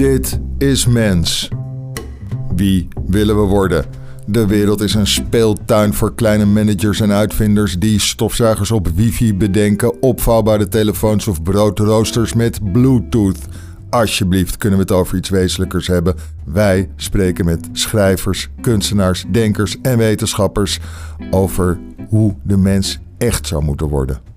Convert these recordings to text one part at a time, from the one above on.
Dit is mens. Wie willen we worden? De wereld is een speeltuin voor kleine managers en uitvinders die stofzuigers op wifi bedenken, opvouwbare telefoons of broodroosters met Bluetooth. Alsjeblieft, kunnen we het over iets wezenlijkers hebben? Wij spreken met schrijvers, kunstenaars, denkers en wetenschappers over hoe de mens echt zou moeten worden.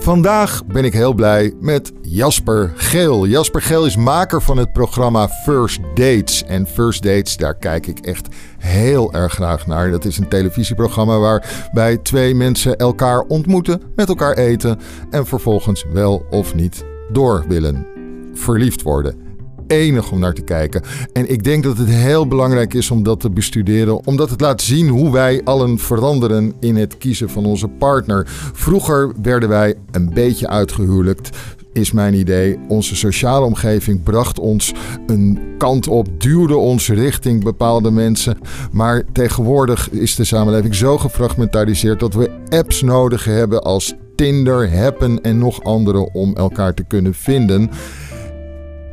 Vandaag ben ik heel blij met Jasper Geel. Jasper Geel is maker van het programma First Dates. En First Dates, daar kijk ik echt heel erg graag naar. Dat is een televisieprogramma waarbij twee mensen elkaar ontmoeten, met elkaar eten en vervolgens wel of niet door willen verliefd worden enig om naar te kijken. En ik denk dat het heel belangrijk is om dat te bestuderen, omdat het laat zien hoe wij allen veranderen in het kiezen van onze partner. Vroeger werden wij een beetje uitgehuwelijkt is mijn idee. Onze sociale omgeving bracht ons een kant op, duwde ons richting bepaalde mensen. Maar tegenwoordig is de samenleving zo gefragmentariseerd dat we apps nodig hebben als Tinder, Happen en nog andere om elkaar te kunnen vinden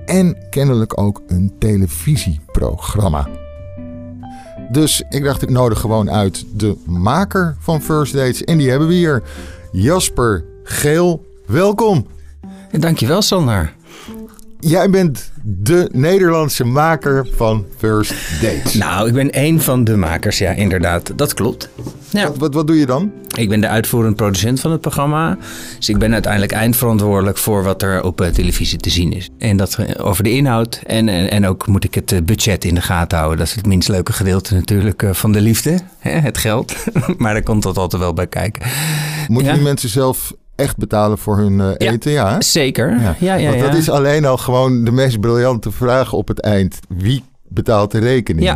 en kennelijk ook een televisieprogramma. Dus ik dacht, ik nodig gewoon uit de maker van First Dates. En die hebben we hier. Jasper Geel, welkom. Dankjewel, Sander. Jij bent de Nederlandse maker van First Dates. Nou, ik ben één van de makers, ja, inderdaad. Dat klopt. Ja. Wat, wat, wat doe je dan? Ik ben de uitvoerend producent van het programma. Dus ik ben uiteindelijk eindverantwoordelijk voor wat er op eh, televisie te zien is. En dat eh, over de inhoud. En, en, en ook moet ik het eh, budget in de gaten houden. Dat is het minst leuke gedeelte natuurlijk van de liefde. Het geld. maar daar komt dat altijd wel bij kijken. Moeten ja? die mensen zelf echt betalen voor hun uh, eten, ja? ja zeker. Ja. Ja, ja, Want dat is alleen al gewoon de meest briljante vraag op het eind. Wie betaalt de rekening? Ja.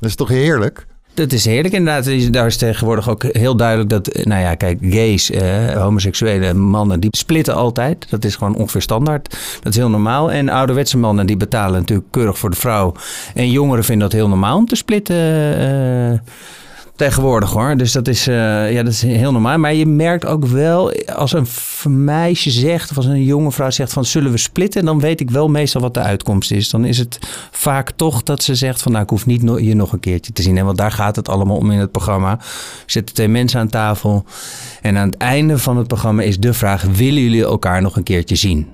Dat is toch heerlijk? Dat is heerlijk inderdaad. Daar is tegenwoordig ook heel duidelijk dat, nou ja, kijk, gays, eh, homoseksuele mannen, die splitten altijd. Dat is gewoon ongeveer standaard. Dat is heel normaal. En ouderwetse mannen, die betalen natuurlijk keurig voor de vrouw. En jongeren vinden dat heel normaal om te splitten. Uh, tegenwoordig hoor. Dus dat is, uh, ja, dat is heel normaal. Maar je merkt ook wel, als een meisje zegt, of als een jonge vrouw zegt van zullen we splitten, dan weet ik wel meestal wat de uitkomst is. Dan is het vaak toch dat ze zegt van nou ik hoef niet no je nog een keertje te zien. En want daar gaat het allemaal om in het programma. Zitten twee mensen aan tafel. En aan het einde van het programma is de vraag, willen jullie elkaar nog een keertje zien?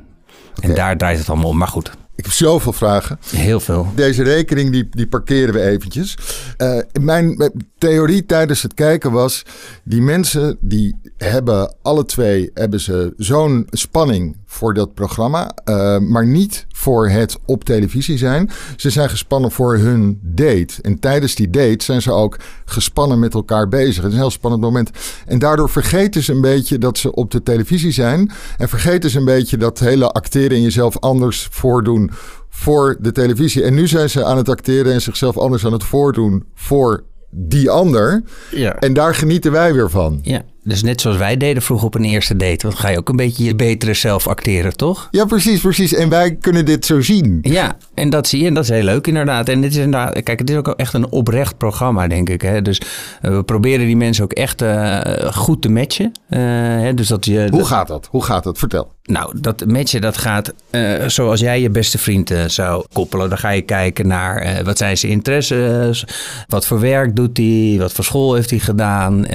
Okay. En daar draait het allemaal om. Maar goed, ik heb zoveel vragen. Heel veel. Deze rekening die, die parkeren we eventjes. Uh, mijn theorie tijdens het kijken was... die mensen die hebben alle twee hebben ze zo'n spanning voor dat programma... Uh, maar niet voor het op televisie zijn. Ze zijn gespannen voor hun date. En tijdens die date zijn ze ook gespannen met elkaar bezig. Het is een heel spannend moment. En daardoor vergeten ze een beetje dat ze op de televisie zijn. En vergeten ze een beetje dat hele acteren in jezelf anders voordoen voor de televisie. En nu zijn ze aan het acteren en zichzelf anders aan het voordoen voor die ander. Ja. En daar genieten wij weer van. Ja. Dus net zoals wij deden vroeger op een eerste date. Want ga je ook een beetje je betere zelf acteren, toch? Ja, precies, precies. En wij kunnen dit zo zien. Ja, en dat zie je. En dat is heel leuk inderdaad. En dit is inderdaad, kijk, het is ook echt een oprecht programma, denk ik. Hè? Dus uh, we proberen die mensen ook echt uh, goed te matchen. Uh, hè? Dus dat je, Hoe gaat dat? Hoe gaat dat? Vertel. Nou, dat matchen dat gaat zoals jij je beste vriend zou koppelen. Dan ga je kijken naar wat zijn zijn interesses, wat voor werk doet hij, wat voor school heeft hij gedaan,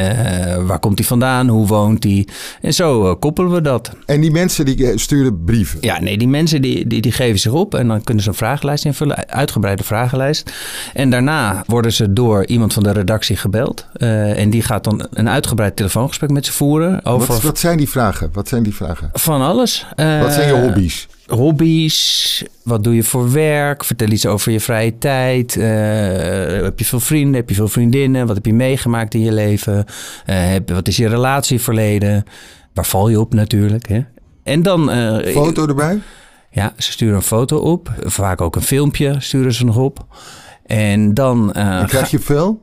waar komt hij vandaan, hoe woont hij. En zo koppelen we dat. En die mensen die sturen brieven? Ja, nee, die mensen die, die, die geven zich op en dan kunnen ze een vragenlijst invullen, uitgebreide vragenlijst. En daarna worden ze door iemand van de redactie gebeld. Uh, en die gaat dan een uitgebreid telefoongesprek met ze voeren. Over... Wat, wat zijn die vragen? Wat zijn die vragen? Van alles. Uh, wat zijn je hobby's? Hobby's, wat doe je voor werk? Vertel iets over je vrije tijd. Uh, heb je veel vrienden? Heb je veel vriendinnen? Wat heb je meegemaakt in je leven? heb, wat is je relatieverleden? Waar val je op natuurlijk? Hè? En dan... Foto erbij? Ja, ze sturen een foto op. Vaak ook een filmpje sturen ze nog op. En dan... Uh, en krijg je veel?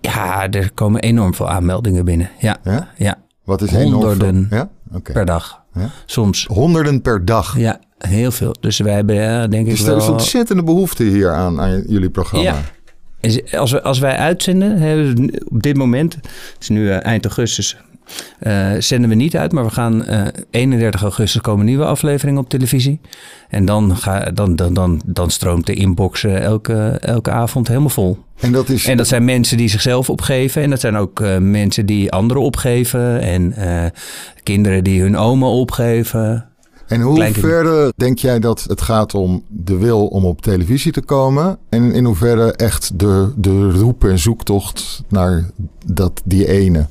Ja, er komen enorm veel aanmeldingen binnen. Ja, ja? ja. Wat is Honderden ja? Okay. per dag. Ja? Soms. Honderden per dag? Ja, heel veel. Dus wij hebben ja, denk dus ik wel... Dus er is ontzettende behoefte hier aan, aan jullie programma. Ja. Als, we, als wij uitzenden, hè, op dit moment, het is nu uh, eind augustus, Eh, zenden we niet uit, maar we gaan eh 31 augustus komen een nieuwe aflevering op televisie. En dan, ga, dan, dan, dan, dan stroomt de inbox eh, elke, elke avond helemaal vol. En dat is. En dat zijn mensen die zichzelf opgeven. En dat zijn ook mensen die anderen opgeven. En kinderen die hun oma opgeven. En hoe verder denk jij dat het gaat om de wil om op televisie te komen? En in hoeverre echt de, de roep en zoektocht naar dat, die ene?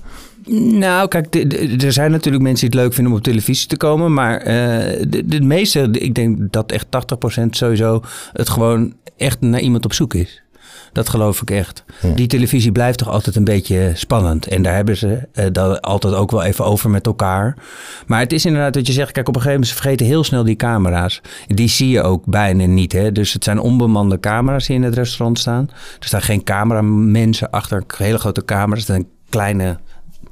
Nou, kijk, er zijn natuurlijk mensen die het leuk vinden om op televisie te komen. Maar eh, de, de meeste, ik denk dat echt 80% sowieso het gewoon echt naar iemand op zoek is. Dat geloof ik echt. Ja. Die televisie blijft toch altijd een beetje spannend. En daar hebben ze eh, dat altijd ook wel even over met elkaar. Maar het is inderdaad wat je zegt. Kijk, op een gegeven moment ze vergeten heel snel die camera's. Die zie je ook bijna niet. Hè? Dus het zijn onbemande camera's die in het restaurant staan. Er staan geen cameramensen achter hele grote camera's. Het zijn kleine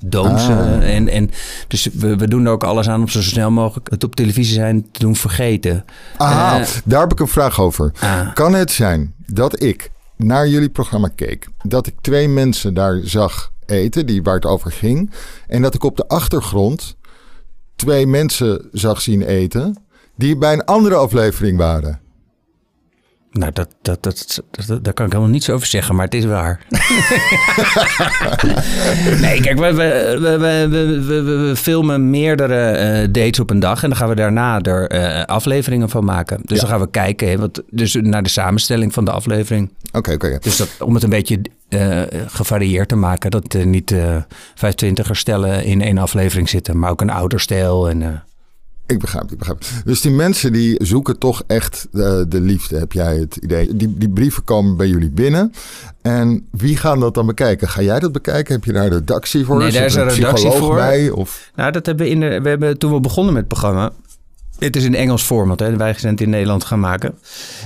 dooms. Ah. en, en, dus we, we doen er ook alles aan om zo snel mogelijk het op televisie zijn te doen vergeten. Ah, Eh, daar heb ik een vraag over. Ah. Kan het zijn dat ik naar jullie programma keek, dat ik twee mensen daar zag eten, die, waar het over ging, en dat ik op de achtergrond twee mensen zag zien eten, die bij een andere aflevering waren? Nou, dat, dat, dat, dat, daar kan ik helemaal niets over zeggen, maar het is waar. nee, kijk, we, we, we, we, filmen meerdere eh, dates op een dag en dan gaan we daarna er eh, afleveringen van maken. Dus dan gaan we kijken hè, wat, dus naar de samenstelling van de aflevering. Oké, oké. Dus dat, om het een beetje eh, gevarieerd te maken, dat er niet eh 25er stellen in één aflevering zitten, maar ook een ouderstijl en... Ik begrijp, ik begrijp. Dus die mensen die zoeken toch echt eh, de liefde, heb jij het idee. Die, die brieven komen bij jullie binnen. En wie gaan dat dan bekijken? Ga jij dat bekijken? Heb je daar een redactie voor? Nee, daar is er een redactie voor. bij? Of... Nou, dat hebben we, in de, we hebben toen we begonnen met het programma. Het is een Engels format, hè, wij zijn het in Nederland gaan maken.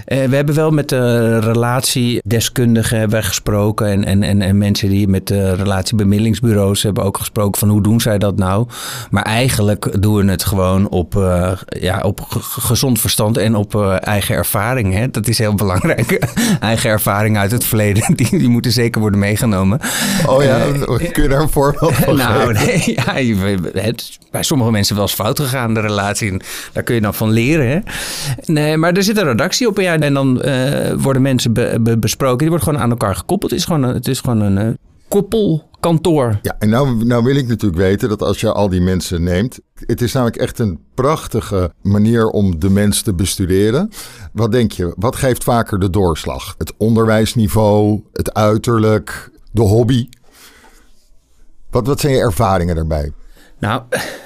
Eh, we hebben wel met de relatiedeskundigen hebben gesproken. En, en, en, en mensen die met de relatiebemiddelingsbureaus hebben ook gesproken van hoe doen zij dat nou. Maar eigenlijk doen we het gewoon op, eh, ja, op ge- ge- gezond verstand en op eh, eigen ervaring. Hè. Dat is heel belangrijk. eigen ervaring uit het verleden, die, die moeten zeker worden meegenomen. Oh ja, kun je daar een voorbeeld van nou, geven? nee, ja, je- het is bij sommige mensen wel eens fout gegaan, de relatie. Daar kun je dan van leren. Hè? Nee, maar er zit een redactie op. En, ja, en dan eh, worden mensen be- be- besproken. Die worden gewoon aan elkaar gekoppeld. Het is gewoon een, het is gewoon een eh, koppelkantoor. Ja, en nou, nou wil ik natuurlijk weten dat als je al die mensen neemt... Het is namelijk echt een prachtige manier om de mens te bestuderen. Wat denk je, wat geeft vaker de doorslag? Het onderwijsniveau, het uiterlijk, de hobby? Wat, wat zijn je ervaringen daarbij? Nou,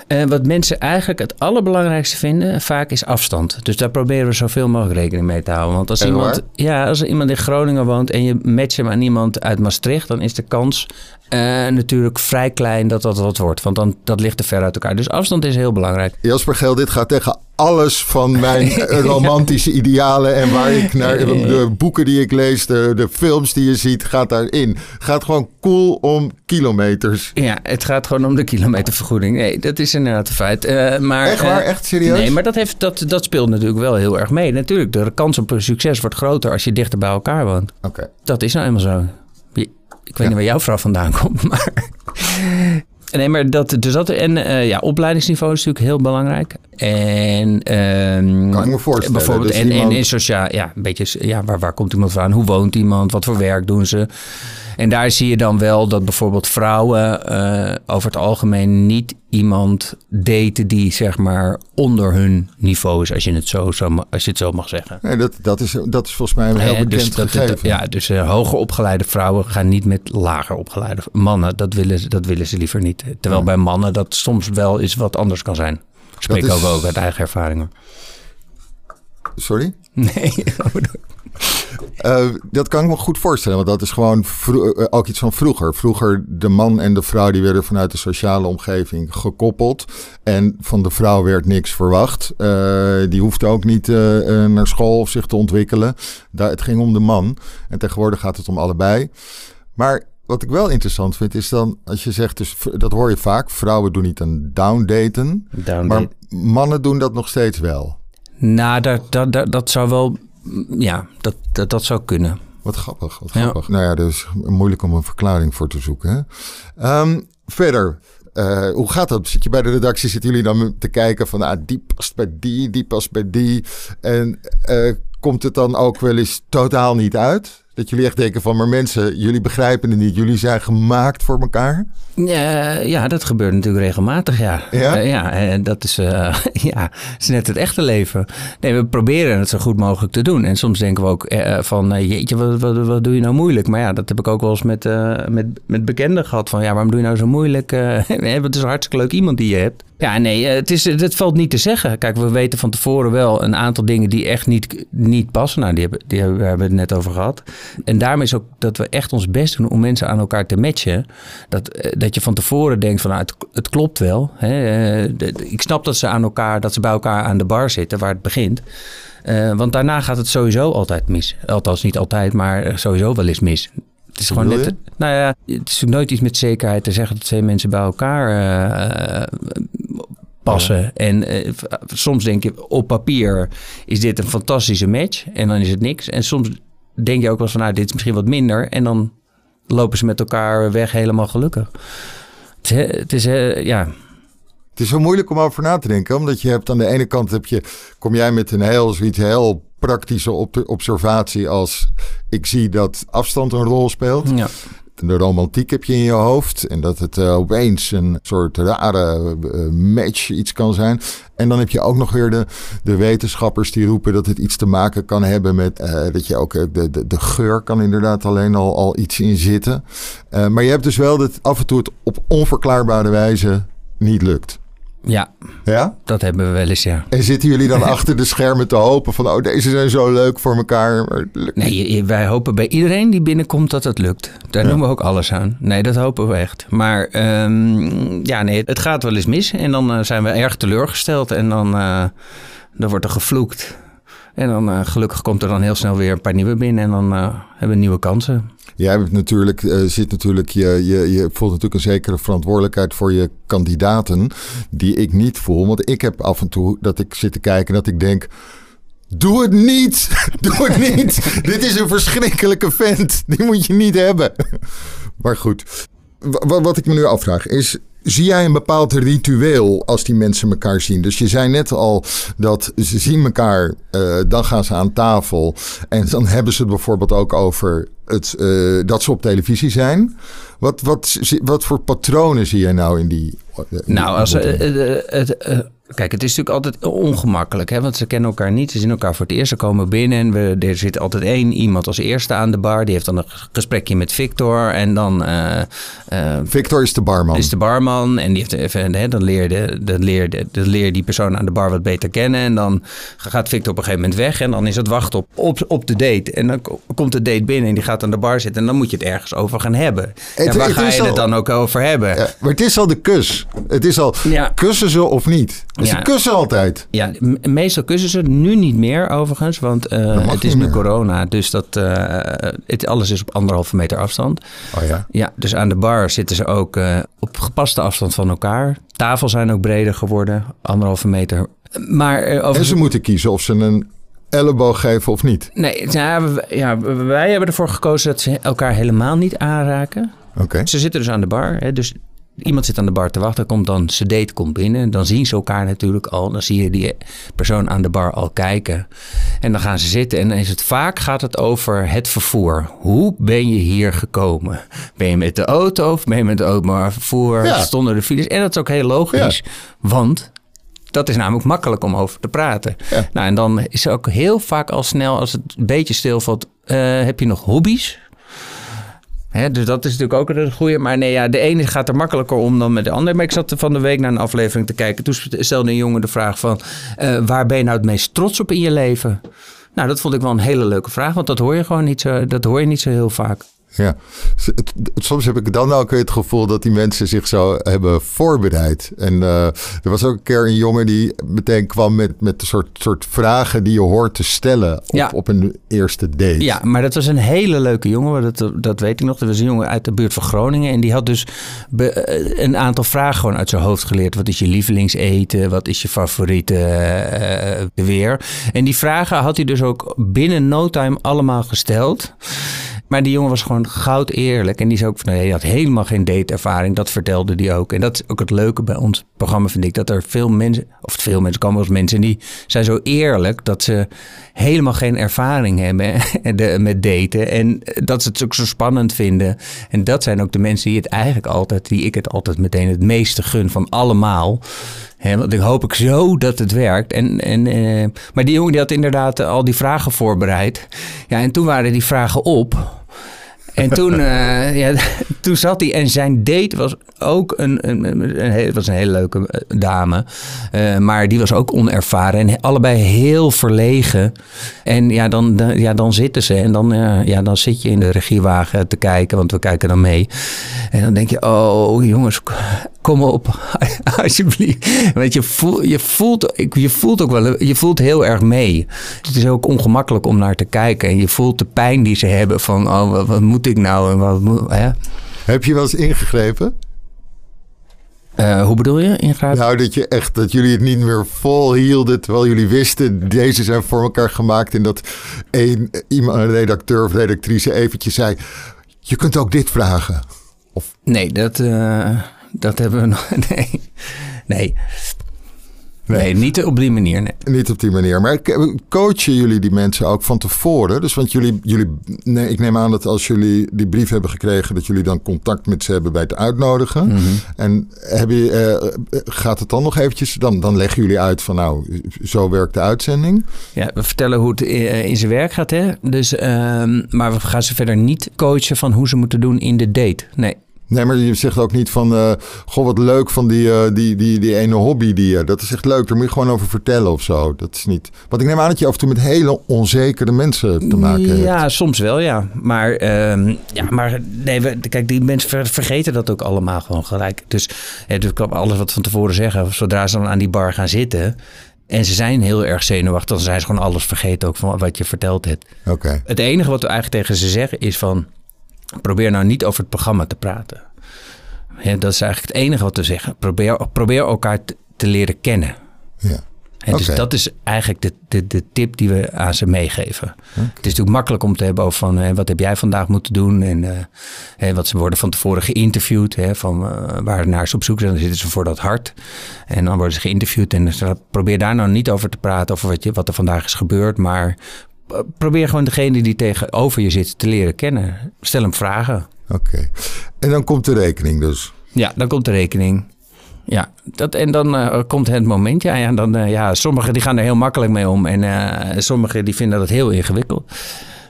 eh, wat mensen eigenlijk het allerbelangrijkste vinden, vaak is afstand. Dus daar proberen we zoveel mogelijk rekening mee te houden. Want als, iemand, waar? ja, als er iemand in Groningen woont en je matcht hem aan iemand uit Maastricht, dan is de kans eh, natuurlijk vrij klein dat dat wat wordt. Want dan, dat ligt te ver uit elkaar. Dus afstand is heel belangrijk. Jasper Geel, dit gaat tegen alles van mijn eh, romantische idealen en waar ik naar de boeken die ik lees, de, de films die je ziet, gaat daarin. Gaat gewoon cool om kilometers. Ja, het gaat gewoon om de kilometervergoeding. Nee, dat is inderdaad een feit. Eh, maar, Echt waar? eh, Echt serieus? Nee, maar dat, heeft, dat, dat speelt natuurlijk wel heel erg mee. Natuurlijk, de kans op een succes wordt groter als je dichter bij elkaar woont. Oké. Dat is nou eenmaal zo. Ik weet niet waar jouw vrouw vandaan komt, maar... Nee, maar dat, dus dat en eh, ja, opleidingsniveau is natuurlijk heel belangrijk. En ehm, Kan ik me voorstellen. Bijvoorbeeld, Dus en, iemand- en, en sociaal, ja, een beetje, ja, waar, waar komt iemand vandaan? Hoe woont iemand? Wat voor werk doen ze? En daar zie je dan wel dat bijvoorbeeld vrouwen eh, over het algemeen niet iemand daten die zeg maar onder hun niveau is, als je het zo, zo, als je het zo mag zeggen. Nee, dat, dat, is, dat is volgens mij een heel Eh, bekend dus dat, gegeven. dat- ja, dus eh, hoger opgeleide vrouwen gaan niet met lager opgeleide mannen. Dat willen, ze- dat willen ze liever niet. Terwijl bij mannen dat soms wel eens wat anders kan zijn. Ik spreek Dat is- ook uit eigen ervaringen. Sorry? Nee, Eh, dat kan ik me goed voorstellen, want dat is gewoon eh, ook iets van vroeger. Vroeger, de man en de vrouw die werden vanuit de sociale omgeving gekoppeld. En van de vrouw werd niks verwacht. Eh, die hoefde ook niet naar school of zich te ontwikkelen. Daar, het ging om de man. En tegenwoordig gaat het om allebei. Maar wat ik wel interessant vind, is dan als je zegt, dus, dat hoor je vaak, vrouwen doen niet een downdaten. Down Maar mannen doen dat nog steeds wel. Nou, dat, dat, dat, dat zou wel, ja, dat, dat, dat zou kunnen. Wat grappig, wat Ja. grappig. Nou ja, dus moeilijk om een verklaring voor te zoeken. Hè? Ehm, verder, Uh, hoe gaat dat? Zit je bij de redactie, zitten jullie dan te kijken van ah, die past bij die, die past bij die. En uh, komt het dan ook wel eens totaal niet uit? Dat jullie echt denken van, maar mensen, jullie begrijpen het niet. Jullie zijn gemaakt voor elkaar. Ja, ja dat gebeurt natuurlijk regelmatig, ja. Ja? Uh, ja, en dat is, uh, ja, is net het echte leven. Nee, we proberen het zo goed mogelijk te doen. En soms denken we ook uh, van, jeetje, wat, wat, wat, doe je nou moeilijk? Maar ja, dat heb ik ook wel eens met, met, met bekenden gehad. Van, ja, waarom doe je nou zo moeilijk? het is een hartstikke leuk iemand die je hebt. Ja, nee, het, is, het valt niet te zeggen. Kijk, we weten van tevoren wel een aantal dingen die echt niet, niet passen. Nou, die hebben, die hebben, we hebben het net over gehad. En daarom is ook dat we echt ons best doen om mensen aan elkaar te matchen. Dat, dat je van tevoren denkt van, nou, het, het klopt wel. Hè? Ik snap dat ze aan elkaar, dat ze bij elkaar aan de bar zitten, waar het begint. Uh, want daarna gaat het sowieso altijd mis. Althans, niet altijd, maar sowieso wel eens mis. Het is gewoon net. Nou ja, het is nooit iets met zekerheid te zeggen dat twee mensen bij elkaar uh, passen. En uh, soms denk je op papier is dit een fantastische match en dan is het niks. En soms denk je ook wel van nou, dit is misschien wat minder. En dan lopen ze met elkaar weg helemaal gelukkig. Het, het is, uh, ja... Het is zo moeilijk om over na te denken, omdat je hebt aan de ene kant heb je, kom jij met een heel zoiets heel praktische observatie als ik zie dat afstand een rol speelt. Ja de romantiek heb je in je hoofd. En dat het uh, opeens een soort rare uh, match iets kan zijn. En dan heb je ook nog weer de, de wetenschappers die roepen dat het iets te maken kan hebben met uh, dat je ook de, de, de geur kan inderdaad alleen al, al iets in zitten. maar je hebt dus wel dat af en toe het op onverklaarbare wijze niet lukt. Ja, ja, dat hebben we wel eens, ja. En zitten jullie dan achter de schermen te hopen van... oh, deze zijn zo leuk voor elkaar? nee, wij hopen bij iedereen die binnenkomt dat het lukt. Daar doen we ook alles aan. Nee, dat hopen we echt. Maar um, ja, nee, het gaat wel eens mis. En dan uh, zijn we erg teleurgesteld. En dan, uh, dan wordt er gevloekt. En dan uh, gelukkig komt er dan heel snel weer een paar nieuwe binnen. En dan hebben we nieuwe kansen. Jij hebt natuurlijk, uh, zit natuurlijk, je, je, je voelt natuurlijk een zekere verantwoordelijkheid voor je kandidaten, die ik niet voel. Want ik heb af en toe dat ik zit te kijken en dat ik denk. Doe het niet! Doe het niet! Dit is een verschrikkelijke vent. Die moet je niet hebben. Maar goed. wat ik me nu afvraag is. Zie jij een bepaald ritueel als die mensen elkaar zien? Dus je zei net al dat ze zien elkaar, uh, dan gaan ze aan tafel. En dan hebben ze het bijvoorbeeld ook over het, uh, dat ze op televisie zijn. Wat, wat, wat voor patronen zie jij nou in die. Uh, nou, als, uh, Kijk, het is natuurlijk altijd ongemakkelijk, hè? want ze kennen elkaar niet. Ze zien elkaar voor het eerst, ze komen binnen en we, er zit altijd één iemand als eerste aan de bar. Die heeft dan een gesprekje met Victor en dan... Uh, uh, Victor is de barman. Is de barman en die heeft even, hè, dan, dan, leerde, dan leer die persoon aan de bar wat beter kennen. En dan gaat Victor op een gegeven moment weg en dan is het wachten op, op, op de date. En dan komt de date binnen en die gaat aan de bar zitten en dan moet je het ergens over gaan hebben. En waar ga je het dan ook over hebben? Ja, maar het is al de kus. Het is al, ja. kussen ze of niet? Dus ja. kussen altijd. Ja, meestal kussen ze. Nu niet meer overigens, want uh, het is nu corona. Dus dat, uh, het, alles is op anderhalve meter afstand. Oh ja? Ja, dus aan de bar zitten ze ook uh, op gepaste afstand van elkaar. Tafels zijn ook breder geworden, anderhalve meter. Maar, en ze moeten kiezen of ze een elleboog geven of niet? Nee, nou, ja, wij hebben ervoor gekozen dat ze elkaar helemaal niet aanraken. Oké. Ze zitten dus aan de bar. Hè, dus Iemand zit aan de bar te wachten, komt dan date komt binnen. Dan zien ze elkaar natuurlijk al. Dan zie je die persoon aan de bar al kijken. En dan gaan ze zitten en dan is het vaak gaat het over het vervoer. Hoe ben je hier gekomen? Ben je met de auto of ben je met de openbaar vervoer? Ja. Stonden de files? En dat is ook heel logisch. Want dat is namelijk makkelijk om over te praten. Nou, en dan is er ook heel vaak al snel, als het een beetje stilvalt, uh, heb je nog hobby's? Dus dat is natuurlijk ook een goede. Maar nee, ja, de ene gaat er makkelijker om dan met de andere. Maar ik zat van de week naar een aflevering te kijken. Toen stelde een jongen de vraag van... Uh, waar ben je nou het meest trots op in je leven? Nou, dat vond ik wel een hele leuke vraag. Want dat hoor je gewoon niet zo, dat hoor je niet zo heel vaak. Ja, soms heb ik dan ook het gevoel dat die mensen zich zo hebben voorbereid. En uh, er was ook een keer een jongen die meteen kwam met, met een soort, soort vragen die je hoort te stellen op, ja. op een eerste date. Ja, maar dat was een hele leuke jongen, dat, dat weet ik nog. Dat was een jongen uit de buurt van Groningen en die had dus be, eh, een aantal vragen gewoon uit zijn hoofd geleerd. Wat is je lievelingseten? Wat is je favoriete uh, weer? En die vragen had hij dus ook binnen no time allemaal gesteld. Maar die jongen was gewoon goud eerlijk. En die zei ook van, nee, hij had helemaal geen dateervaring. Dat vertelde hij ook. En dat is ook het leuke bij ons programma, vind ik. Dat er veel mensen, of veel mensen komen als mensen... die zijn zo eerlijk dat ze helemaal geen ervaring hebben met daten. En dat ze het ook zo spannend vinden. En dat zijn ook de mensen die het eigenlijk altijd... die ik het altijd meteen het meeste gun van allemaal... Want ik hoop ik zo dat het werkt. En, en, eh, maar die jongen die had inderdaad al die vragen voorbereid. Ja, en toen waren die vragen op. En toen, uh, ja, toen zat hij en zijn date was ook een, een, een, was een hele leuke eh, dame. Uh, maar die was ook onervaren en allebei heel verlegen. En ja, dan, ja, dan zitten ze en dan, ja, dan zit je in de regiewagen te kijken, want we kijken dan mee. En dan denk je, oh jongens, kom op, alsjeblieft. Want je, voel, je, voelt, je voelt ook wel, je voelt heel erg mee. Het is ook ongemakkelijk om naar te kijken. En je voelt de pijn die ze hebben van, oh, wat, wat moet ik nou? En wat moet, hè? Heb je wel eens ingegrepen? Uh, hoe bedoel je, ingrijpen? Nou, dat, je echt, dat jullie het niet meer vol hielden, terwijl jullie wisten, deze zijn voor elkaar gemaakt. En dat een, iemand, een redacteur of redactrice eventjes zei, je kunt ook dit vragen. Of... Nee, dat... Uh... Dat hebben we nog. Nee. Nee. Nee, niet op die manier. Nee. Niet op die manier. Maar coachen jullie die mensen ook van tevoren? Dus want jullie, jullie nee, ik neem aan dat als jullie die brief hebben gekregen, dat jullie dan contact met ze hebben bij het uitnodigen. Mm -hmm. En heb je, uh, gaat het dan nog eventjes, dan, dan leggen jullie uit van nou, zo werkt de uitzending. Ja, we vertellen hoe het in zijn werk gaat. Hè? Dus, uh, maar we gaan ze verder niet coachen van hoe ze moeten doen in de date. Nee. Nee, maar je zegt ook niet van, uh, goh, wat leuk van die, uh, die, die, die ene hobby die je, dat is echt leuk, daar moet je gewoon over vertellen of zo. Dat is niet, want ik neem aan dat je af en toe met hele onzekere mensen te maken hebt. Ja, soms wel, ja. Maar, uh, ja, maar nee, we, kijk, die mensen vergeten dat ook allemaal gewoon gelijk. Dus, ja, dus ik kan alles wat van tevoren zeggen, zodra ze dan aan die bar gaan zitten, en ze zijn heel erg zenuwachtig. Dan zijn ze gewoon alles vergeten ook van wat je verteld hebt. Oké. Het enige wat we eigenlijk tegen ze zeggen is van... Probeer nou niet over het programma te praten. Ja, dat is eigenlijk het enige wat we zeggen. Probeer, probeer elkaar te, te leren kennen. Ja. En dus dat is eigenlijk de, de, de tip die we aan ze meegeven. Okay. Het is natuurlijk makkelijk om te hebben over van hè, wat heb jij vandaag moeten doen. En uh, hè, wat ze worden van tevoren geïnterviewd. Hè, van uh, waar naar ze op zoek zijn. Dan zitten ze voor dat hart. En dan worden ze geïnterviewd. En dus, probeer daar nou niet over te praten. Over wat, je, wat er vandaag is gebeurd. Maar probeer gewoon degene die tegenover je zit te leren kennen. Stel hem vragen. Oké. En dan komt de rekening dus? Ja, dan komt de rekening. Ja, dat, en dan uh, komt het moment. Ja, ja, dan, uh, ja, sommigen die gaan er heel makkelijk mee om. En uh, sommigen die vinden dat heel ingewikkeld.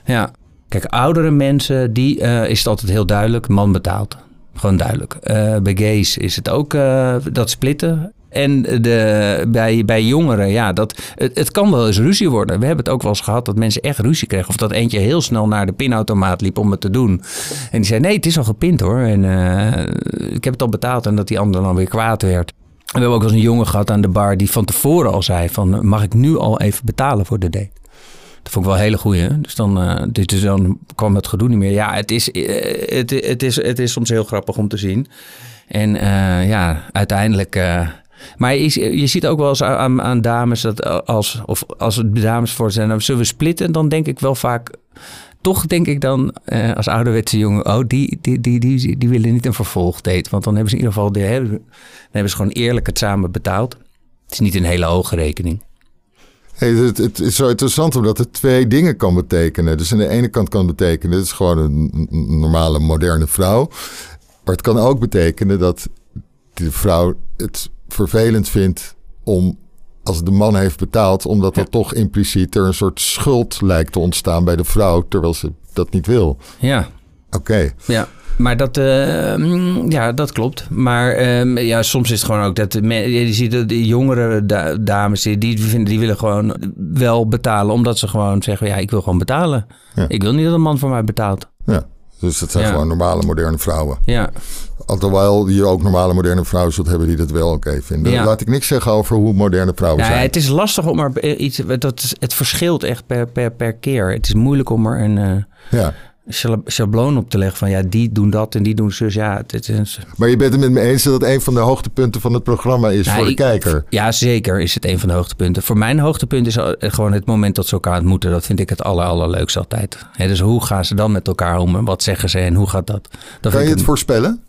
Ja. Kijk, oudere mensen, die is het altijd heel duidelijk. Man betaalt. Gewoon duidelijk. bij gays is het ook dat splitten. En de, bij, bij jongeren, ja, dat, het, kan wel eens ruzie worden. We hebben het ook wel eens gehad dat mensen echt ruzie kregen. Of dat eentje heel snel naar de pinautomaat liep om het te doen. En die zei, nee, het is al gepind hoor. En uh, ik heb het al betaald. En dat die ander dan weer kwaad werd. We hebben ook wel eens een jongen gehad aan de bar die van tevoren al zei van... mag ik nu al even betalen voor de date? Dat vond ik wel een hele goeie. Dus dan, uh, dus dan kwam het gedoe niet meer. Ja, het is, uh, het, het, is, het is soms heel grappig om te zien. En ja, uiteindelijk maar je, ziet ook wel eens aan, dames dat als, of als het dames voor zijn, dan zullen we splitten, dan denk ik wel vaak. Toch denk ik dan eh, als ouderwetse jongen, oh, die, die, die, die, die willen niet een vervolgdate. Want dan hebben ze in ieder geval, de, dan hebben ze gewoon eerlijk het samen betaald. Het is niet een hele hoge rekening. Hey, het, het, is zo interessant omdat het twee dingen kan betekenen. Dus aan de ene kant kan het betekenen, het is gewoon een normale moderne vrouw. Maar het kan ook betekenen dat de vrouw het vervelend vindt om als de man heeft betaald, omdat ja. er toch impliciet er een soort schuld lijkt te ontstaan bij de vrouw, terwijl ze dat niet wil. Ja. Oké. Okay. Ja. Maar dat, uh, ja, dat klopt. Maar uh, ja, soms is het gewoon ook dat je ziet dat de jongere da dames die, die, vinden, die willen gewoon wel betalen, omdat ze gewoon zeggen: ja, ik wil gewoon betalen. Ja. Ik wil niet dat een man voor mij betaalt. Ja. Dus dat zijn Ja. gewoon normale, moderne vrouwen. Ja, Terwijl je ook normale, moderne vrouwen zult hebben die dat wel oké vinden. Ja. Laat ik niks zeggen over hoe moderne vrouwen zijn. het is lastig om er iets. Dat is, het verschilt echt per, per, per keer. Het is moeilijk om er een. eh, Ja. schablo- schabloon op te leggen van ja, die doen dat en die doen zus. Ja, het is, Maar je bent het met me eens dat het een van de hoogtepunten van het programma is Nou, voor de ik- kijker. Ja, zeker is het een van de hoogtepunten. Voor mijn hoogtepunt is al- gewoon het moment dat ze elkaar ontmoeten. Dat vind ik het aller, allerleukste altijd. Dus hoe gaan ze dan met elkaar om en wat zeggen ze en hoe gaat dat? dat Kan je ik het voorspellen?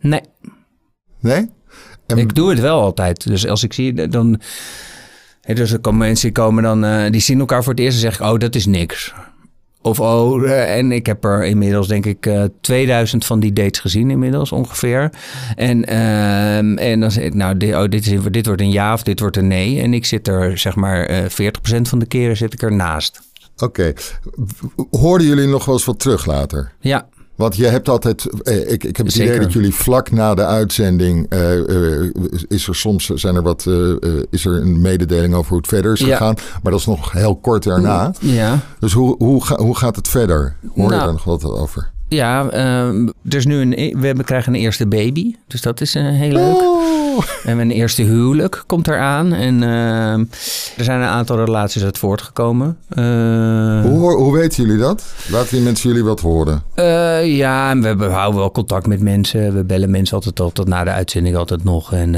Nee, Nee? En ik doe het wel altijd. Dus als ik zie, dan... Dus er komen mensen die komen dan... eh, die zien elkaar voor het eerst en zeggen... Oh, dat is niks. Of oh, eh, en ik heb er inmiddels denk ik eh 2000 van die dates gezien inmiddels ongeveer. En, ehm, en dan zeg ik, nou, dit, oh, dit, is, dit wordt een ja of dit wordt een nee. En ik zit er, zeg maar, eh 40% van de keren zit ik ernaast. Oké. Hoorden jullie nog wel eens wat terug later? Ja, Want je hebt altijd, eh, ik, ik heb het Zeker. idee dat jullie vlak na de uitzending, eh, eh, is er soms zijn er wat, is er een mededeling over hoe het verder is Ja. gegaan. Maar dat is nog heel kort daarna. ja. Dus hoe, hoe, hoe gaat het verder? Hoor je Nou, daar nog wat over? Ja, ehm, er is nu een, we hebben, krijgen een eerste baby. Dus dat is eh, heel leuk. Oh. En mijn eerste huwelijk komt eraan. En ehm, er zijn een aantal relaties uit voortgekomen. Eh, Hoe, hoe weten jullie dat? Laten die mensen jullie wat horen. eh, ja, we, we houden wel contact met mensen. We bellen mensen altijd al tot na de uitzending altijd nog. En,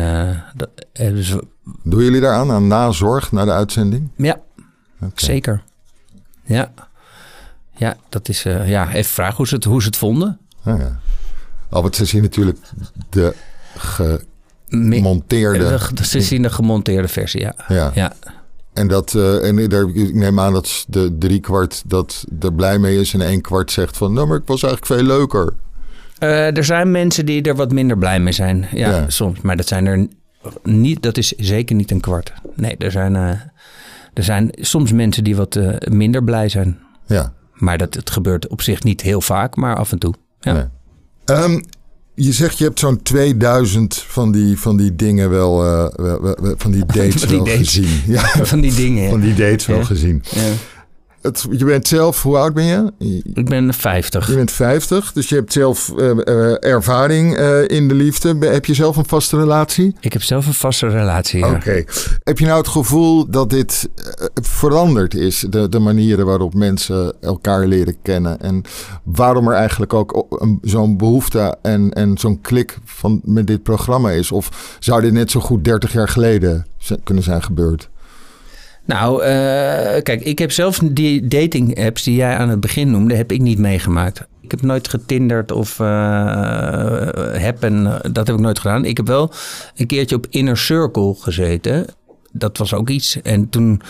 dat, dus, we- Doen jullie daaraan aan nazorg na de uitzending? ja, zeker. Ja. Ja, dat is... eh, ja, even vragen hoe ze het, hoe ze het vonden. Ah, ja. Albert, ze zien natuurlijk de gemonteerde. de- ze zien de gemonteerde versie, ja. Ja. Ja, En, dat, eh, en daar, ik neem aan dat de drie kwart dat er blij mee is en één kwart zegt van, nou, maar ik was eigenlijk veel leuker. Eh, er zijn mensen die er wat minder blij mee zijn. Ja, Ja. soms. Maar dat zijn er niet. Dat is zeker niet een kwart. Nee, er zijn, er zijn soms mensen die wat minder blij zijn. Ja. Maar dat, het gebeurt op zich niet heel vaak, maar af en toe. Ja. Nee. Ehm, je zegt je hebt zo'n 2000 van die, van die dingen wel, wel- wel- wel- van die dates Van die wel dates. gezien. Ja, Van die dingen. van die dates wel gezien. Ja. Het, je bent zelf, hoe oud ben je? Ik ben 50. Je bent 50, dus je hebt zelf eh, eh, ervaring eh, in de liefde. Heb je zelf een vaste relatie? Ik heb zelf een vaste relatie. ja. Oké. Heb je nou het gevoel dat dit veranderd is, de, de manieren waarop mensen elkaar leren kennen? En waarom er eigenlijk ook zo'n behoefte en, en zo'n klik van, met dit programma is? Of zou dit net zo goed 30 jaar geleden kunnen zijn gebeurd? Nou, eh, kijk, ik heb zelf die dating apps die jij aan het begin noemde, heb ik niet meegemaakt. Ik heb nooit getinderd of eh happen, dat heb ik nooit gedaan. Ik heb wel een keertje op Inner Circle gezeten. Dat was ook iets. En toen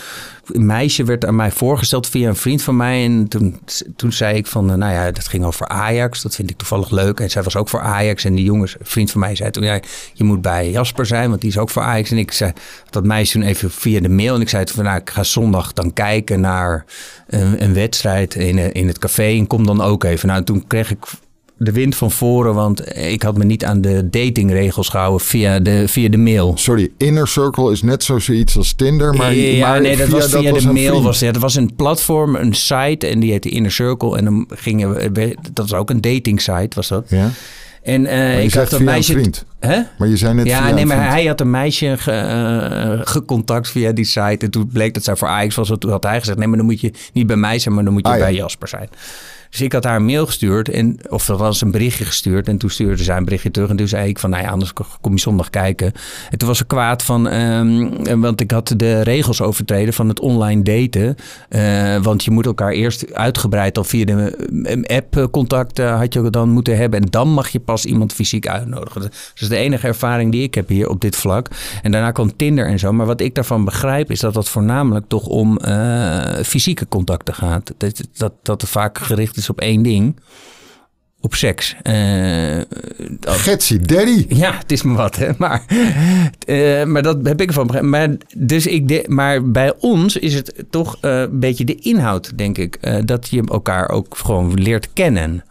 een meisje werd aan mij voorgesteld via een vriend van mij. En toen, toen zei ik van, eh, nou ja, dat ging over Ajax. Dat vind ik toevallig leuk. En zij was ook voor Ajax. En die jongens, een vriend van mij zei toen, ja, je moet bij Jasper zijn, want die is ook voor Ajax. En ik zei dat meisje toen even via de mail. En ik zei van, nou, ik ga zondag dan kijken naar een, een wedstrijd in, eh, in het café. En kom dan ook even. Nou, toen kreeg ik de wind van voren, want ik had me niet aan de datingregels gehouden via de, via de mail. Sorry, Inner Circle is net zo zoiets als Tinder, maar, ja, maar nee, dat was via was de mail. vriend. Was, dat was een platform, een site en die heette Inner Circle. En dan gingen we, dat was ook een dating site, was dat. Ja? En je ik zegt had dat via meisje. een vriend. Hè? Maar je zei net Ja, via nee, maar hij had een meisje ge, eh, gecontact via die site. En toen bleek dat zij voor Ajax was. En toen had hij gezegd: nee, maar dan moet je niet bij mij zijn, maar dan moet je Ah, ja. bij Jasper zijn. Dus ik had haar een mail gestuurd, en, of er was een berichtje gestuurd. En toen stuurde zij een berichtje terug. En toen zei ik van, nou ja, anders kom je zondag kijken. En toen was ze kwaad van, ehm, want ik had de regels overtreden van het online daten. Eh, want je moet elkaar eerst uitgebreid al via de eh, app eh, contact eh, had je dan moeten hebben. En dan mag je pas iemand fysiek uitnodigen. Dat is de enige ervaring die ik heb hier op dit vlak. En daarna kwam Tinder en zo. Maar wat ik daarvan begrijp is dat dat voornamelijk toch om fysieke contacten gaat. Dat, dat, dat vaak gericht is op één ding. Op seks. Dat- Getsie Daddy. ja, het is me wat, hè. Maar, eh, maar dat heb ik ervan begrepen. Maar, dus ik de, maar bij ons is het toch eh, een beetje de inhoud, denk ik. dat je elkaar ook gewoon leert kennen.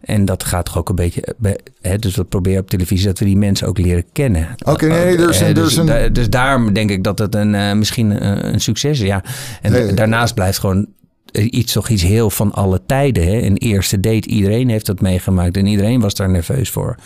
En dat gaat toch ook een beetje... Hè, dus we proberen op televisie dat we die mensen ook leren kennen. Oké, nee, nee, er is een- dus, een- da- dus daarom denk ik dat het een, misschien een, een succes is. Ja. En Nee, daarnaast blijft gewoon iets toch iets heel van alle tijden. Hè? Een eerste date, iedereen heeft dat meegemaakt. En iedereen was daar nerveus voor.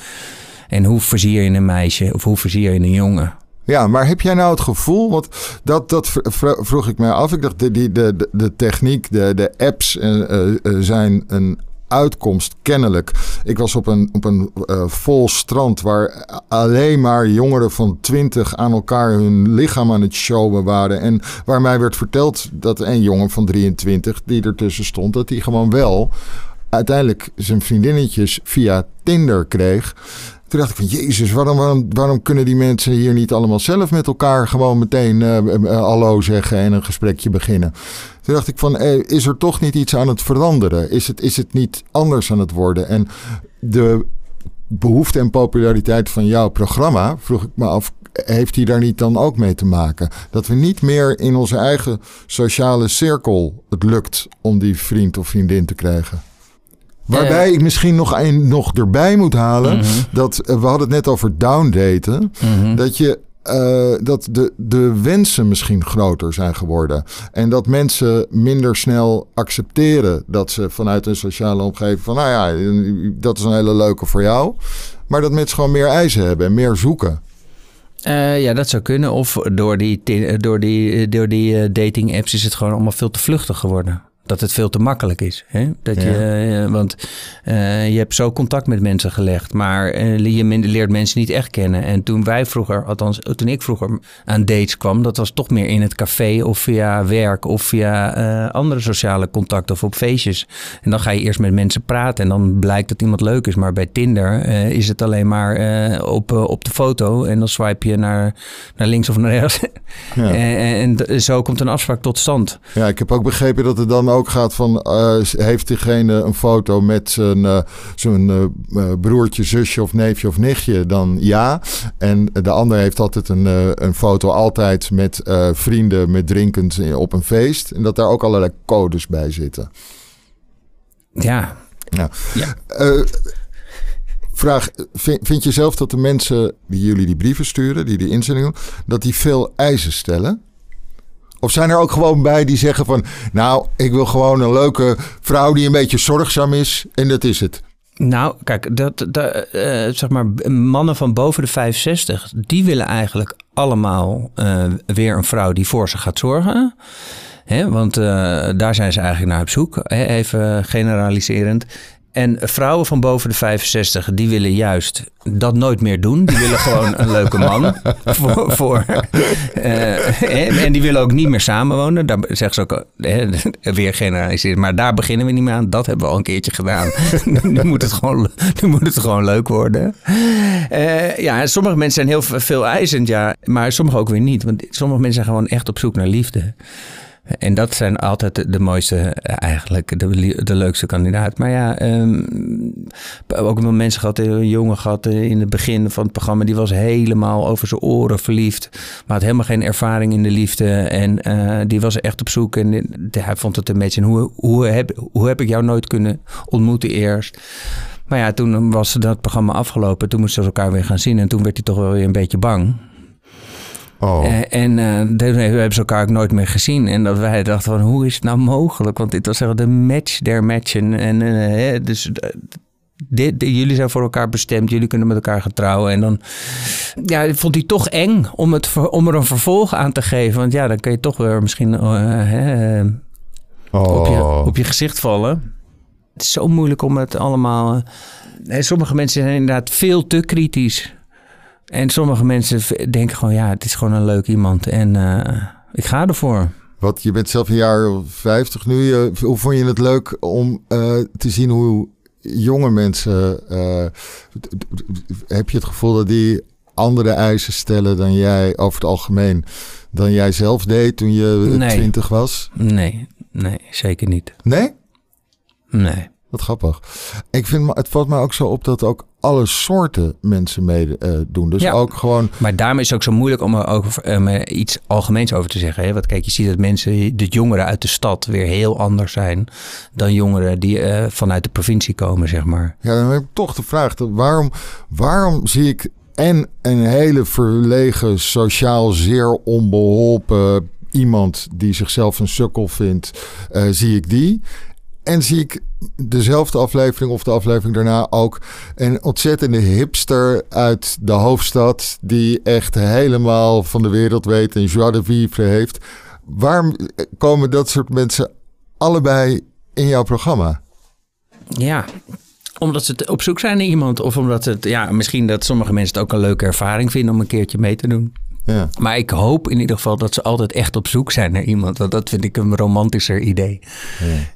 En hoe versier je een meisje of hoe versier je een jongen? Ja, maar heb jij nou het gevoel, want dat, dat vroeg ik mij af. Ik dacht, de, de, de, de techniek, de, de apps uh, zijn een uitkomst kennelijk. Ik was op een, op een uh, vol strand waar alleen maar jongeren van 20 aan elkaar hun lichaam aan het showen waren. En waar mij werd verteld dat een jongen van 23 die ertussen stond, dat hij gewoon wel uiteindelijk zijn vriendinnetjes via Tinder kreeg. Toen dacht ik van Jezus, waarom, waarom, waarom kunnen die mensen hier niet allemaal zelf met elkaar gewoon meteen uh, hallo zeggen en een gesprekje beginnen? Toen dacht ik van, is er toch niet iets aan het veranderen? Is het, is het niet anders aan het worden? En de behoefte en populariteit van jouw programma, vroeg ik me af, heeft die daar niet dan ook mee te maken? Dat we niet meer in onze eigen sociale cirkel het lukt om die vriend of vriendin te krijgen? Waarbij ik misschien nog, een, nog erbij moet halen. Mhm. Dat we hadden het net over downdaten. Mm Dat je uh, dat de, de wensen misschien groter zijn geworden. En dat mensen minder snel accepteren dat ze vanuit een sociale omgeving van, nou ja, dat is een hele leuke voor jou. Maar dat mensen gewoon meer eisen hebben en meer zoeken. Uh, ja, dat zou kunnen. Of door die, door die, door die dating apps is het gewoon allemaal veel te vluchtig geworden dat het veel te makkelijk is. Hè? Dat je, eh, want uh, je hebt zo contact met mensen gelegd, maar uh, je leert mensen niet echt kennen. En toen wij vroeger, althans toen ik vroeger aan dates kwam, dat was toch meer in het café of via werk of via andere sociale contacten of op feestjes. En dan ga je eerst met mensen praten en dan blijkt dat iemand leuk is. Maar bij Tinder is het alleen maar op, op de foto en dan swipe je naar, naar links of naar rechts. Ja. en, en, zo komt een afspraak tot stand. Ja, ik heb ook begrepen dat er dan ook gaat van... Uh, heeft diegene een foto met zijn, uh, zijn uh, broertje, zusje of neefje of nichtje? Dan ja. En de ander heeft altijd een, een foto altijd met vrienden met drinkend op een feest. En dat daar ook allerlei codes bij zitten. Ja. ja. ja. Vraag, vind, vind je zelf dat de mensen die jullie die brieven sturen, die die inzending doen, dat die veel eisen stellen? Of zijn er ook gewoon bij die zeggen van... nou, ik wil gewoon een leuke vrouw die een beetje zorgzaam is en dat is het. Nou, kijk, dat, dat uh, zeg maar, mannen van boven de 65, die willen eigenlijk allemaal uh, weer een vrouw die voor ze gaat zorgen. Hè, want uh, daar zijn ze eigenlijk naar op zoek, hè, even generaliserend. En vrouwen van boven de 65, die willen juist dat nooit meer doen. Die willen gewoon een leuke man. voor, voor uh, en, die willen ook niet meer samenwonen. Daar zeggen ze ook weer generaliseren. Maar daar beginnen we niet meer aan. Dat hebben we al een keertje gedaan. nu, moet het gewoon, nu moet het gewoon leuk worden. Uh, ja, sommige mensen zijn heel veel eisend, ja. Maar sommige ook weer niet. Want sommige mensen zijn gewoon echt op zoek naar liefde. En dat zijn altijd de, mooiste, eh, eigenlijk, de, de leukste kandidaat. Maar ja, um, ook wel mensen gehad, een jongen gehad eh, in het begin van het programma, die was helemaal over zijn oren verliefd. Maar had helemaal geen ervaring in de liefde. En die was echt op zoek. En hij vond het een beetje, hoe, hoe, heb, hoe heb ik jou nooit kunnen ontmoeten eerst? Maar ja, toen was dat programma afgelopen. Toen moesten ze elkaar weer gaan zien. En toen werd hij toch wel weer een beetje bang. Oh. Uh, en uh, toen hebben ze elkaar ook nooit meer gezien. En dat wij dachten van, hoe is het nou mogelijk? Want dit was zeg, de match der matchen. En uh, dus dit, jullie zijn voor elkaar bestemd. Jullie kunnen met elkaar getrouwen. En dan ja, vond hij toch eng om, het, om er een vervolg aan te geven. Want ja, dan kun je toch weer misschien oh. op, je, op je gezicht vallen. Het is zo moeilijk om het allemaal... sommige mensen zijn inderdaad veel te kritisch. En sommige mensen denken gewoon, ja, het is gewoon een leuk iemand en uh, ik ga ervoor. Wat, je bent zelf een jaar of 50 nu. hoe vond je het leuk om uh, te zien hoe jonge mensen... Uh, heb je het gevoel dat die andere eisen stellen dan jij over het algemeen... dan jij zelf deed toen je nee. 20 was? Nee, nee, zeker niet. Nee? Nee. Wat grappig. Ik vind, het valt me ook zo op dat ook alle soorten mensen meedoen. Uh, dus ja, ook gewoon. Maar daarom is het ook zo moeilijk om er ook um, iets algemeens over te zeggen. Hè? Want kijk, je ziet dat mensen, de jongeren uit de stad, weer heel anders zijn dan jongeren die uh, vanuit de provincie komen, zeg maar. Ja, dan heb ik toch de vraag: waarom, waarom zie ik en een hele verlegen, sociaal zeer onbeholpen iemand die zichzelf een sukkel vindt, uh, zie ik die. En zie ik dezelfde aflevering of de aflevering daarna ook een ontzettende hipster uit de hoofdstad. Die echt helemaal van de wereld weet en joie de vivre heeft. Waarom komen dat soort mensen allebei in jouw programma? Ja, omdat ze op zoek zijn naar iemand. Of omdat het, ja, misschien dat sommige mensen het ook een leuke ervaring vinden om een keertje mee te doen. Ja. Maar ik hoop in ieder geval dat ze altijd echt op zoek zijn naar iemand. Want dat vind ik een romantischer idee.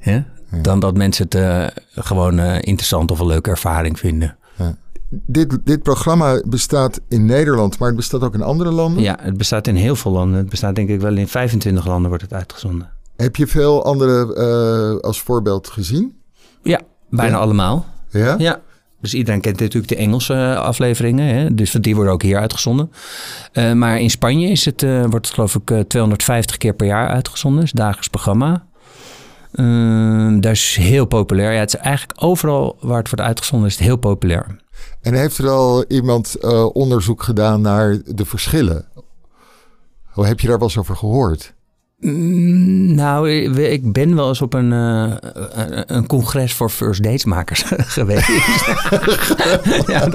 Ja. ja? Dan dat mensen het uh, gewoon uh, interessant of een leuke ervaring vinden. Dit, dit programma bestaat in Nederland, maar het bestaat ook in andere landen? Ja, het bestaat in heel veel landen. Het bestaat denk ik wel in 25 landen wordt het uitgezonden. Heb je veel andere uh, als voorbeeld gezien? Ja, bijna allemaal. Ja? Ja. Dus iedereen kent natuurlijk de Engelse afleveringen. Hè? Dus die worden ook hier uitgezonden. Uh, maar in Spanje is het, uh, wordt het geloof ik 250 keer per jaar uitgezonden. Het is dagelijks programma. Uh, dat is heel populair. Ja, het is eigenlijk overal waar het wordt uitgezonden is het heel populair. En heeft er al iemand onderzoek gedaan naar de verschillen? Hoe heb je daar wel eens over gehoord? Mm, nou, ik ben wel eens op een, uh, een congres voor first dates makers geweest. ja,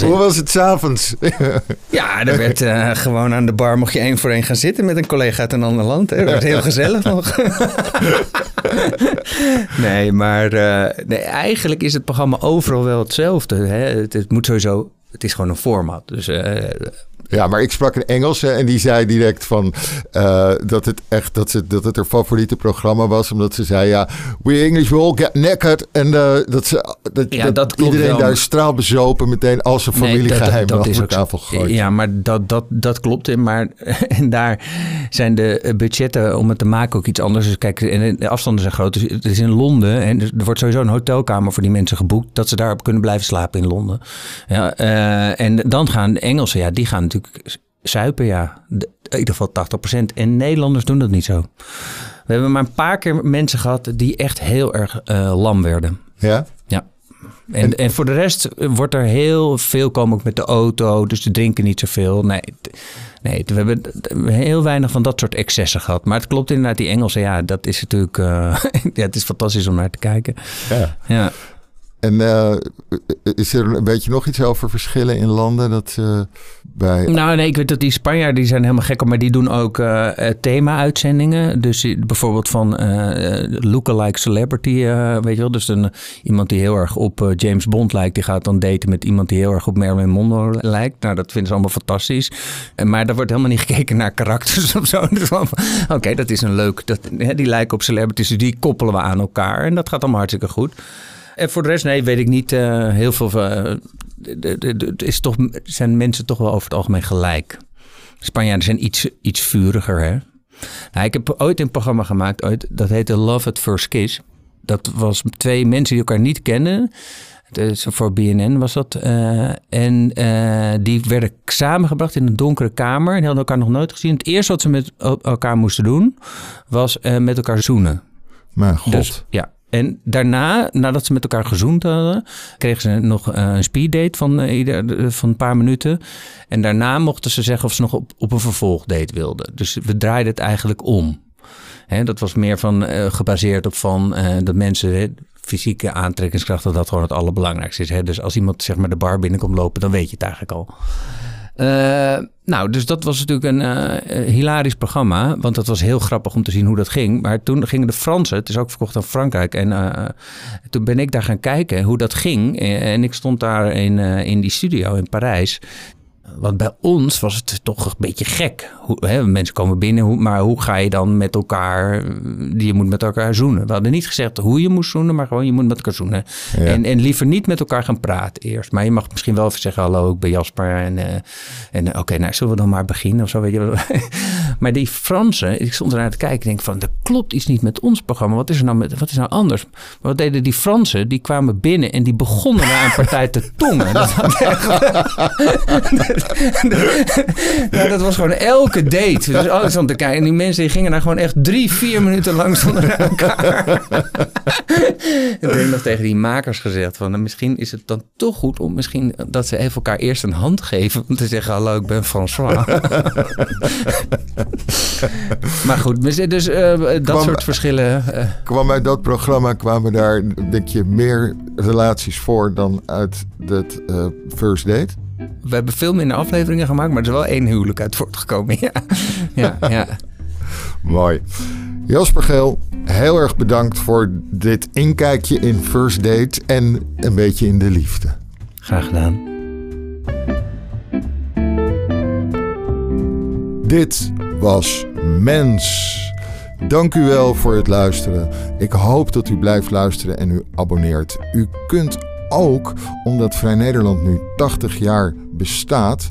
Hoe was het s'avonds? ja, er werd uh, gewoon aan de bar mocht je één voor één gaan zitten met een collega uit een ander land. Hè. Dat werd heel gezellig nog. nee, maar uh, nee, eigenlijk is het programma overal wel hetzelfde. Hè. Het, het, moet sowieso, het is gewoon een format. Dus ja, maar ik sprak een Engelse en die zei direct van uh, dat het echt dat, ze, dat het haar favoriete programma was. Omdat ze zei: Ja, we English will all get naked. En uh, dat, ze, dat, ja, dat, iedereen wel. daar straalbezopen meteen als zijn familiegeheimen nee, over tafel gegooid. Ja, maar dat, dat, dat klopt. Maar en daar zijn de budgetten om het te maken ook iets anders. Dus kijk, en de afstanden zijn groot. Dus het is in Londen en er wordt sowieso een hotelkamer voor die mensen geboekt. Dat ze daarop kunnen blijven slapen in Londen. Ja, uh, en dan gaan de Engelsen, ja, die gaan natuurlijk zuipen, ja. in ieder geval 80%. En Nederlanders doen dat niet zo. We hebben maar een paar keer mensen gehad die echt heel erg uh, lam werden. Ja? Ja. En, en, en, voor de rest wordt er heel veel komen ook met de auto. Dus ze drinken niet zoveel. Nee, nee we hebben heel weinig van dat soort excessen gehad. Maar het klopt inderdaad, die Engelsen, ja, dat is natuurlijk... Uh, ja, het is fantastisch om naar te kijken. Ja. ja. En uh, is er een beetje nog iets over verschillen in landen? Dat, uh, bij... Nou, nee, ik weet dat die Spanjaarden die zijn helemaal gek maar die doen ook uh, thema-uitzendingen. Dus bijvoorbeeld van lookalike celebrity, weet je wel. Dus een, iemand die heel erg op James Bond lijkt, die gaat dan daten met iemand die heel erg op Marilyn Monroe lijkt. Nou, dat vinden ze allemaal fantastisch. Maar daar wordt helemaal niet gekeken naar karakters of zo. Dus Oké, dat is een leuk, dat, die lijken op celebrities, dus die koppelen we aan elkaar. En dat gaat allemaal hartstikke goed. En voor de rest, nee, weet ik niet uh, heel veel. Uh, het is toch, zijn mensen toch wel over het algemeen gelijk. Spanjaarden zijn iets, iets vuriger, hè? Nou, ik heb ooit een programma gemaakt, ooit, dat heette Love at First Kiss. Dat was twee mensen die elkaar niet kennen. Dus voor BNN was dat. Uh, en uh, die werden samengebracht in een donkere kamer. En hadden elkaar nog nooit gezien. Het eerste wat ze met elkaar moesten doen, was uh, met elkaar zoenen. Maar god. Dus, ja, en daarna, nadat ze met elkaar gezoend hadden, kregen ze nog uh, een speeddate van, uh, ieder, van een paar minuten. En daarna mochten ze zeggen of ze nog op, op een vervolgdate wilden. Dus we draaiden het eigenlijk om. Dat was meer van, gebaseerd op van dat mensen fysieke aantrekkingskracht, dat dat gewoon het allerbelangrijkste is. Dus als iemand zeg maar de bar binnenkomt lopen, dan weet je het eigenlijk al. Uh, nou, dus dat was natuurlijk een uh, hilarisch programma. Want dat was heel grappig om te zien hoe dat ging. Maar toen gingen de Fransen, het is ook verkocht aan Frankrijk. En uh, toen ben ik daar gaan kijken hoe dat ging. En ik stond daar in, in die studio in Parijs. Want bij ons was het toch een beetje gek. Hoe, hè, mensen komen binnen, hoe, maar hoe ga je dan met elkaar... Je moet met elkaar zoenen. We hadden niet gezegd hoe je moest zoenen, maar gewoon je moet met elkaar zoenen. Ja. En, en liever niet met elkaar gaan praten eerst. Maar je mag misschien wel even zeggen, hallo, ik ben Jasper. En, uh, en oké, okay, nou zullen we dan maar beginnen of zo, weet je Maar die Fransen, ik stond ernaar te kijken en denk van... er klopt iets niet met ons programma. Wat is er nou, met, wat is nou anders? Maar wat deden die Fransen? Die kwamen binnen en die begonnen na een partij te tongen. Dat, dat was gewoon elke date. Dus alles om te kijken. En die mensen die gingen daar gewoon echt drie, vier minuten lang zonder elkaar. en ik heb nog tegen die makers gezegd van... Nou, misschien is het dan toch goed om misschien dat ze even elkaar eerst een hand geven... om te zeggen, hallo, ik ben François. maar goed, dus, dus uh, dat Kwam- soort verschillen. eh, Kwam uit dat programma kwamen daar, denk je, meer relaties voor dan uit het eh, first date? We hebben veel minder afleveringen gemaakt, maar er is wel één huwelijk uit voortgekomen. Ja, ja, ja. Mooi. Jasper Geel, heel erg bedankt voor dit inkijkje in first date en een beetje in de liefde. graag gedaan. Dit was Mens. Dank u wel voor het luisteren. Ik hoop dat u blijft luisteren en u abonneert. U kunt ook, omdat Vrij Nederland nu 80 jaar bestaat,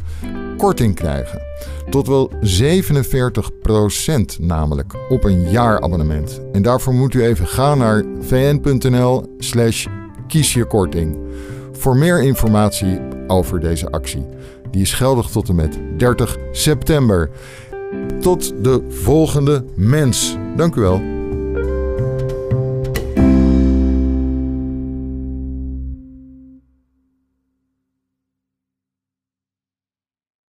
korting krijgen. Tot wel 47% namelijk op een jaarabonnement. En daarvoor moet u even gaan naar vn.nl slash kiesjekorting. Voor meer informatie over deze actie. Die is geldig tot en met 30 september. Tot de volgende mens. Dank u wel.